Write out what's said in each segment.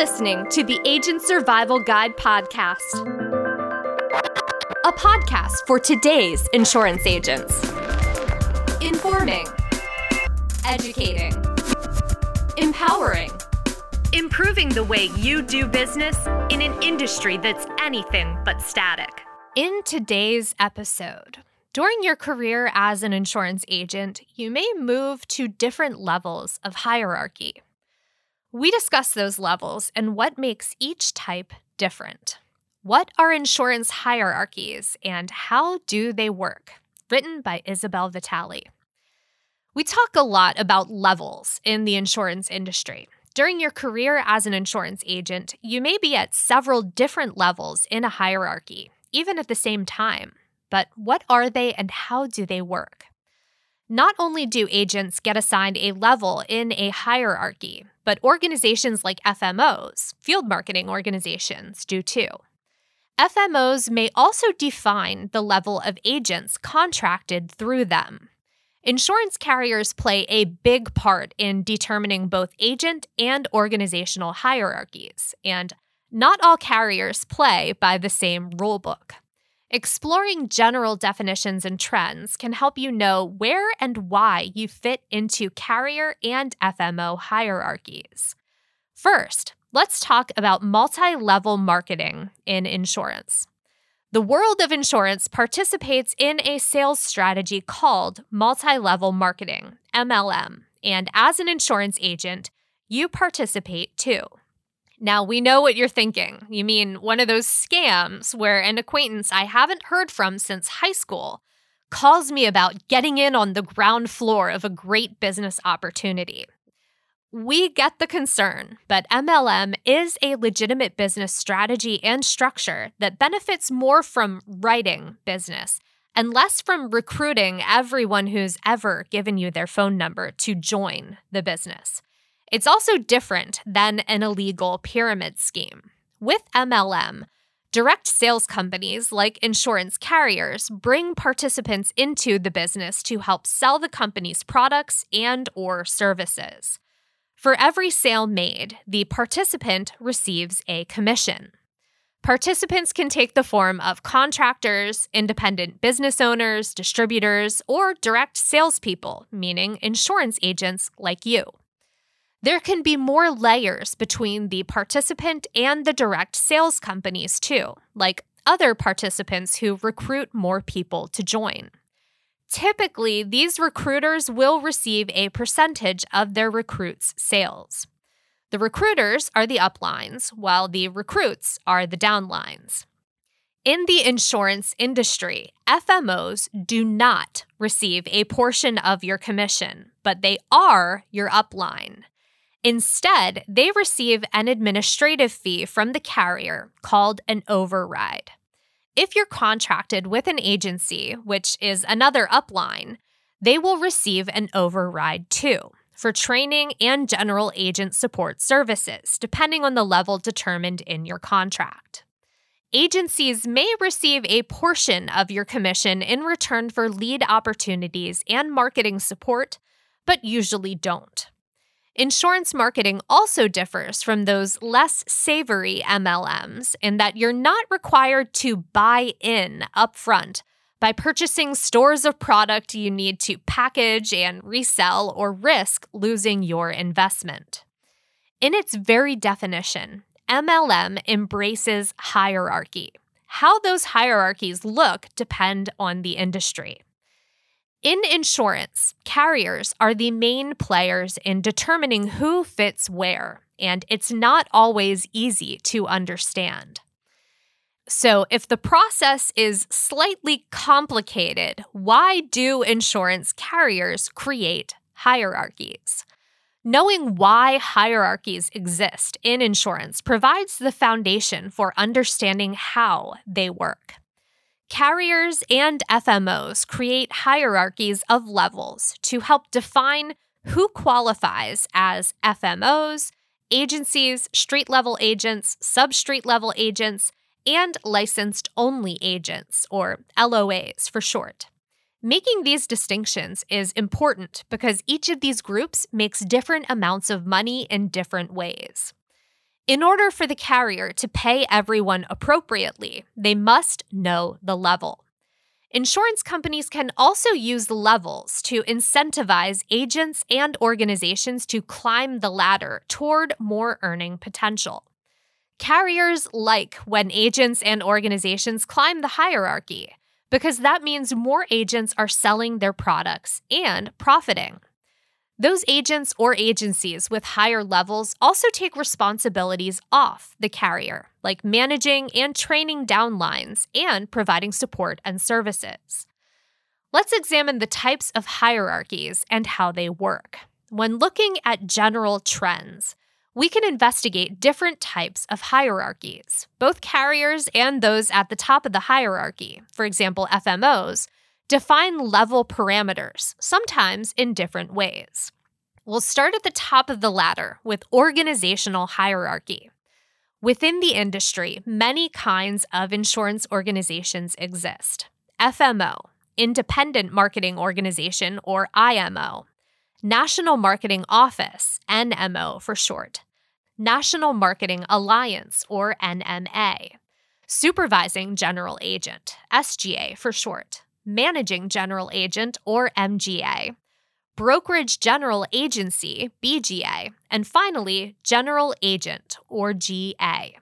listening to the Agent Survival Guide podcast, a podcast for today's insurance agents. Informing, educating, empowering, improving the way you do business in an industry that's anything but static. In today's episode, during your career as an insurance agent, you may move to different levels of hierarchy. We discuss those levels and what makes each type different. What are insurance hierarchies and how do they work? Written by Isabel Vitale. We talk a lot about levels in the insurance industry. During your career as an insurance agent, you may be at several different levels in a hierarchy, even at the same time. But what are they and how do they work? Not only do agents get assigned a level in a hierarchy, but organizations like FMOs, field marketing organizations, do too. FMOs may also define the level of agents contracted through them. Insurance carriers play a big part in determining both agent and organizational hierarchies, and not all carriers play by the same rulebook. Exploring general definitions and trends can help you know where and why you fit into carrier and FMO hierarchies. First, let's talk about multi level marketing in insurance. The world of insurance participates in a sales strategy called multi level marketing, MLM, and as an insurance agent, you participate too. Now, we know what you're thinking. You mean one of those scams where an acquaintance I haven't heard from since high school calls me about getting in on the ground floor of a great business opportunity. We get the concern, but MLM is a legitimate business strategy and structure that benefits more from writing business and less from recruiting everyone who's ever given you their phone number to join the business. It's also different than an illegal pyramid scheme. With MLM, direct sales companies like insurance carriers bring participants into the business to help sell the company's products and or services. For every sale made, the participant receives a commission. Participants can take the form of contractors, independent business owners, distributors, or direct salespeople, meaning insurance agents like you. There can be more layers between the participant and the direct sales companies, too, like other participants who recruit more people to join. Typically, these recruiters will receive a percentage of their recruits' sales. The recruiters are the uplines, while the recruits are the downlines. In the insurance industry, FMOs do not receive a portion of your commission, but they are your upline. Instead, they receive an administrative fee from the carrier called an override. If you're contracted with an agency, which is another upline, they will receive an override too for training and general agent support services, depending on the level determined in your contract. Agencies may receive a portion of your commission in return for lead opportunities and marketing support, but usually don't. Insurance marketing also differs from those less savory MLMs in that you're not required to buy in upfront by purchasing stores of product you need to package and resell or risk losing your investment. In its very definition, MLM embraces hierarchy. How those hierarchies look depend on the industry. In insurance, carriers are the main players in determining who fits where, and it's not always easy to understand. So, if the process is slightly complicated, why do insurance carriers create hierarchies? Knowing why hierarchies exist in insurance provides the foundation for understanding how they work. Carriers and FMOs create hierarchies of levels to help define who qualifies as FMOs, agencies, street level agents, sub street level agents, and licensed only agents, or LOAs for short. Making these distinctions is important because each of these groups makes different amounts of money in different ways. In order for the carrier to pay everyone appropriately, they must know the level. Insurance companies can also use levels to incentivize agents and organizations to climb the ladder toward more earning potential. Carriers like when agents and organizations climb the hierarchy because that means more agents are selling their products and profiting. Those agents or agencies with higher levels also take responsibilities off the carrier, like managing and training downlines and providing support and services. Let's examine the types of hierarchies and how they work. When looking at general trends, we can investigate different types of hierarchies. Both carriers and those at the top of the hierarchy, for example, FMOs, define level parameters, sometimes in different ways. We'll start at the top of the ladder with organizational hierarchy. Within the industry, many kinds of insurance organizations exist. FMO, Independent Marketing Organization or IMO, National Marketing Office, NMO for short, National Marketing Alliance or NMA, Supervising General Agent, SGA for short, Managing General Agent or MGA, Brokerage General Agency, BGA, and finally, General Agent, or GA.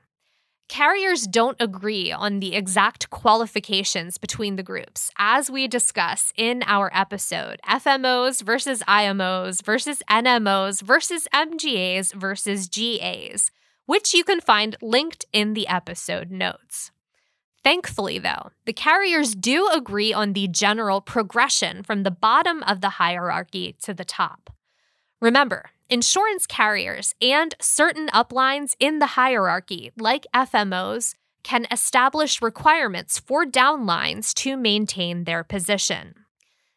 Carriers don't agree on the exact qualifications between the groups, as we discuss in our episode FMOs versus IMOs versus NMOs versus MGAs versus GAs, which you can find linked in the episode notes. Thankfully, though, the carriers do agree on the general progression from the bottom of the hierarchy to the top. Remember, insurance carriers and certain uplines in the hierarchy, like FMOs, can establish requirements for downlines to maintain their position.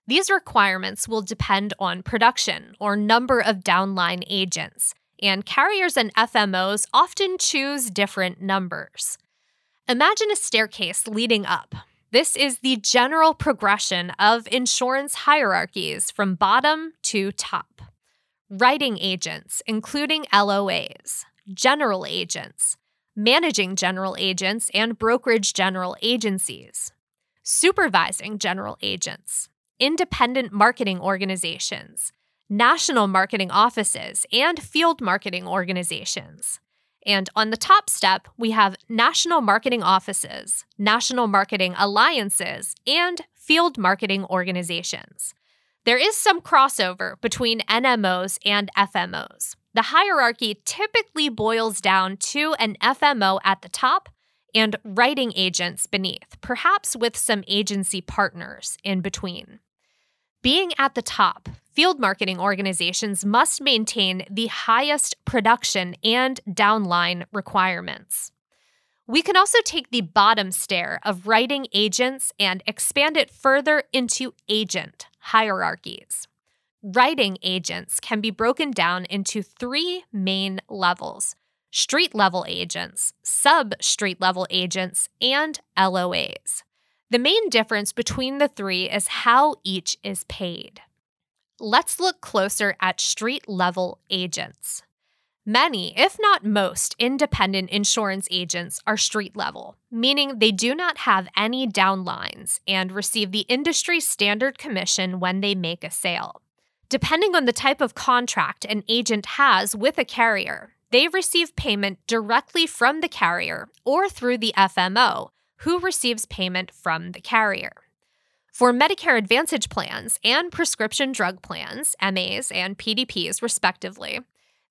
These requirements will depend on production or number of downline agents, and carriers and FMOs often choose different numbers. Imagine a staircase leading up. This is the general progression of insurance hierarchies from bottom to top. Writing agents, including LOAs, general agents, managing general agents and brokerage general agencies, supervising general agents, independent marketing organizations, national marketing offices, and field marketing organizations, and on the top step, we have national marketing offices, national marketing alliances, and field marketing organizations. There is some crossover between NMOs and FMOs. The hierarchy typically boils down to an FMO at the top and writing agents beneath, perhaps with some agency partners in between. Being at the top, field marketing organizations must maintain the highest production and downline requirements. We can also take the bottom stair of writing agents and expand it further into agent hierarchies. Writing agents can be broken down into three main levels street level agents, sub street level agents, and LOAs. The main difference between the three is how each is paid. Let's look closer at street level agents. Many, if not most, independent insurance agents are street level, meaning they do not have any downlines and receive the industry standard commission when they make a sale. Depending on the type of contract an agent has with a carrier, they receive payment directly from the carrier or through the FMO, who receives payment from the carrier. For Medicare Advantage plans and prescription drug plans, MAs and PDPs, respectively,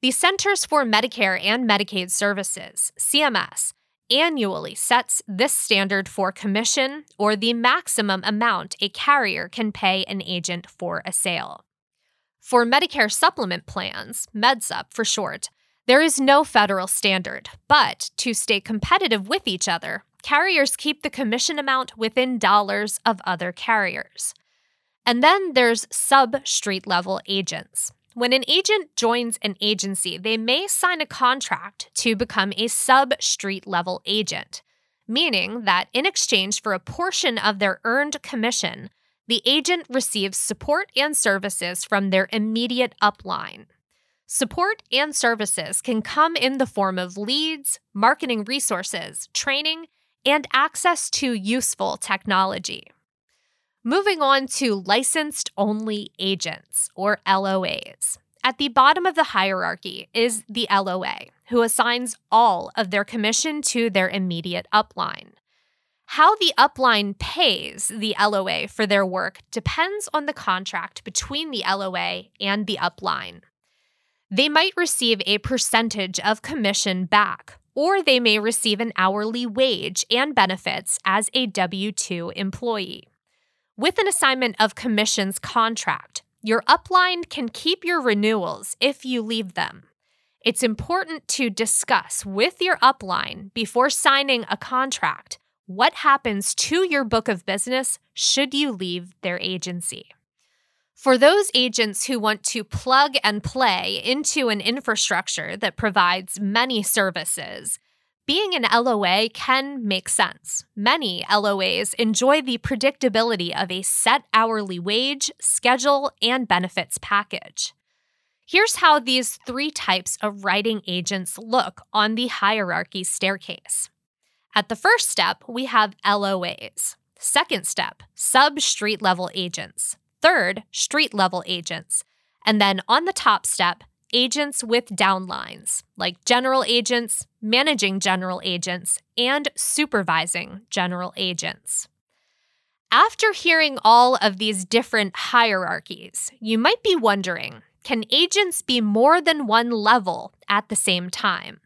the Centers for Medicare and Medicaid Services, CMS, annually sets this standard for commission or the maximum amount a carrier can pay an agent for a sale. For Medicare supplement plans, MedSup for short, there is no federal standard, but to stay competitive with each other, carriers keep the commission amount within dollars of other carriers. And then there's sub street level agents. When an agent joins an agency, they may sign a contract to become a sub street level agent, meaning that in exchange for a portion of their earned commission, the agent receives support and services from their immediate upline. Support and services can come in the form of leads, marketing resources, training, and access to useful technology. Moving on to licensed only agents, or LOAs. At the bottom of the hierarchy is the LOA, who assigns all of their commission to their immediate upline. How the upline pays the LOA for their work depends on the contract between the LOA and the upline. They might receive a percentage of commission back, or they may receive an hourly wage and benefits as a W 2 employee. With an assignment of commissions contract, your upline can keep your renewals if you leave them. It's important to discuss with your upline before signing a contract what happens to your book of business should you leave their agency. For those agents who want to plug and play into an infrastructure that provides many services, being an LOA can make sense. Many LOAs enjoy the predictability of a set hourly wage, schedule, and benefits package. Here's how these three types of writing agents look on the hierarchy staircase. At the first step, we have LOAs. Second step, sub street level agents. Third, street level agents. And then on the top step, agents with downlines, like general agents, managing general agents, and supervising general agents. After hearing all of these different hierarchies, you might be wondering can agents be more than one level at the same time?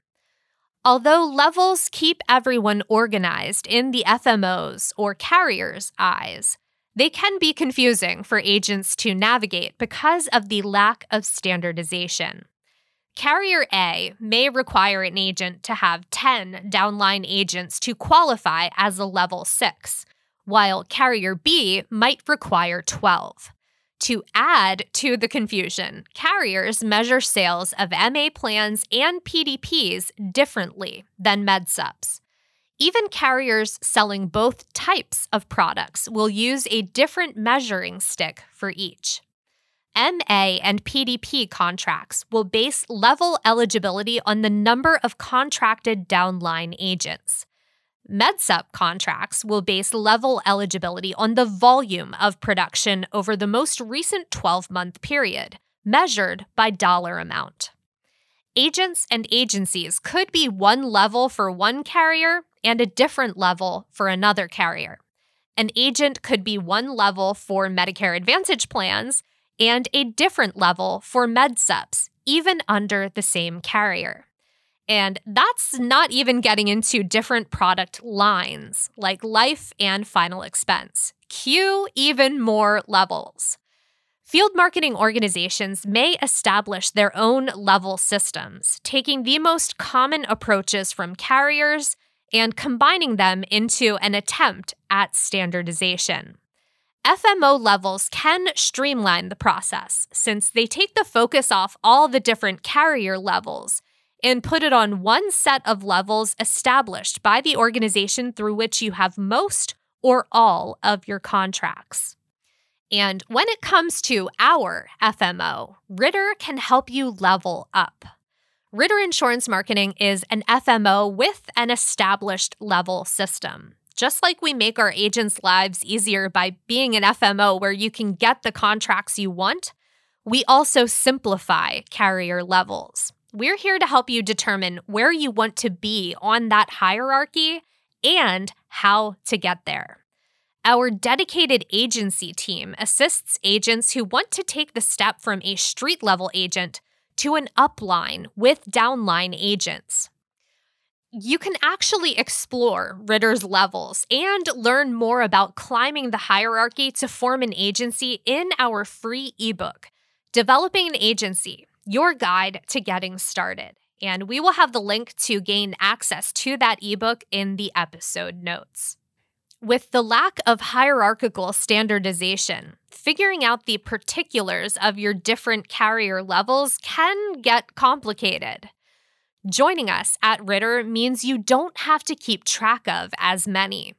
Although levels keep everyone organized in the FMO's or carrier's eyes, they can be confusing for agents to navigate because of the lack of standardization. Carrier A may require an agent to have 10 downline agents to qualify as a level 6, while Carrier B might require 12. To add to the confusion, carriers measure sales of MA plans and PDPs differently than MedSups. Even carriers selling both types of products will use a different measuring stick for each. MA and PDP contracts will base level eligibility on the number of contracted downline agents. MedSup contracts will base level eligibility on the volume of production over the most recent 12 month period, measured by dollar amount. Agents and agencies could be one level for one carrier and a different level for another carrier. An agent could be one level for Medicare Advantage plans and a different level for MedSups, even under the same carrier. And that's not even getting into different product lines like life and final expense. Cue even more levels. Field marketing organizations may establish their own level systems, taking the most common approaches from carriers and combining them into an attempt at standardization. FMO levels can streamline the process since they take the focus off all the different carrier levels and put it on one set of levels established by the organization through which you have most or all of your contracts. And when it comes to our FMO, Ritter can help you level up. Ritter Insurance Marketing is an FMO with an established level system. Just like we make our agents' lives easier by being an FMO where you can get the contracts you want, we also simplify carrier levels. We're here to help you determine where you want to be on that hierarchy and how to get there. Our dedicated agency team assists agents who want to take the step from a street level agent to an upline with downline agents. You can actually explore Ritter's levels and learn more about climbing the hierarchy to form an agency in our free ebook, Developing an Agency Your Guide to Getting Started. And we will have the link to gain access to that ebook in the episode notes. With the lack of hierarchical standardization, figuring out the particulars of your different carrier levels can get complicated. Joining us at Ritter means you don't have to keep track of as many.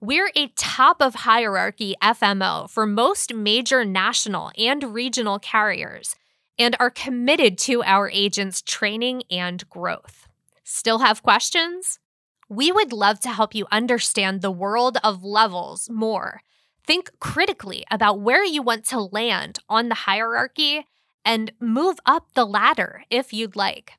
We're a top of hierarchy FMO for most major national and regional carriers, and are committed to our agents' training and growth. Still have questions? We would love to help you understand the world of levels more. Think critically about where you want to land on the hierarchy and move up the ladder if you'd like.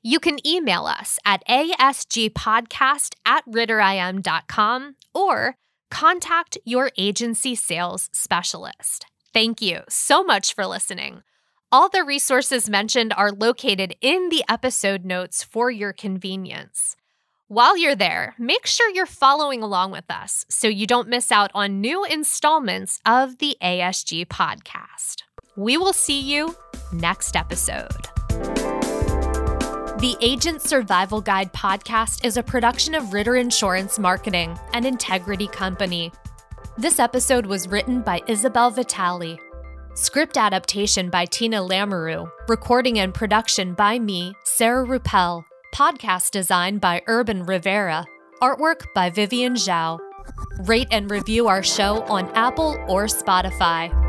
You can email us at asgpodcast at ritterim.com or contact your agency sales specialist. Thank you so much for listening. All the resources mentioned are located in the episode notes for your convenience. While you're there, make sure you're following along with us so you don't miss out on new installments of the ASG podcast. We will see you next episode. The Agent Survival Guide podcast is a production of Ritter Insurance Marketing, an integrity company. This episode was written by Isabel Vitale. Script adaptation by Tina Lamoreux. Recording and production by me, Sarah Rueppel. Podcast design by Urban Rivera. Artwork by Vivian Zhao. Rate and review our show on Apple or Spotify.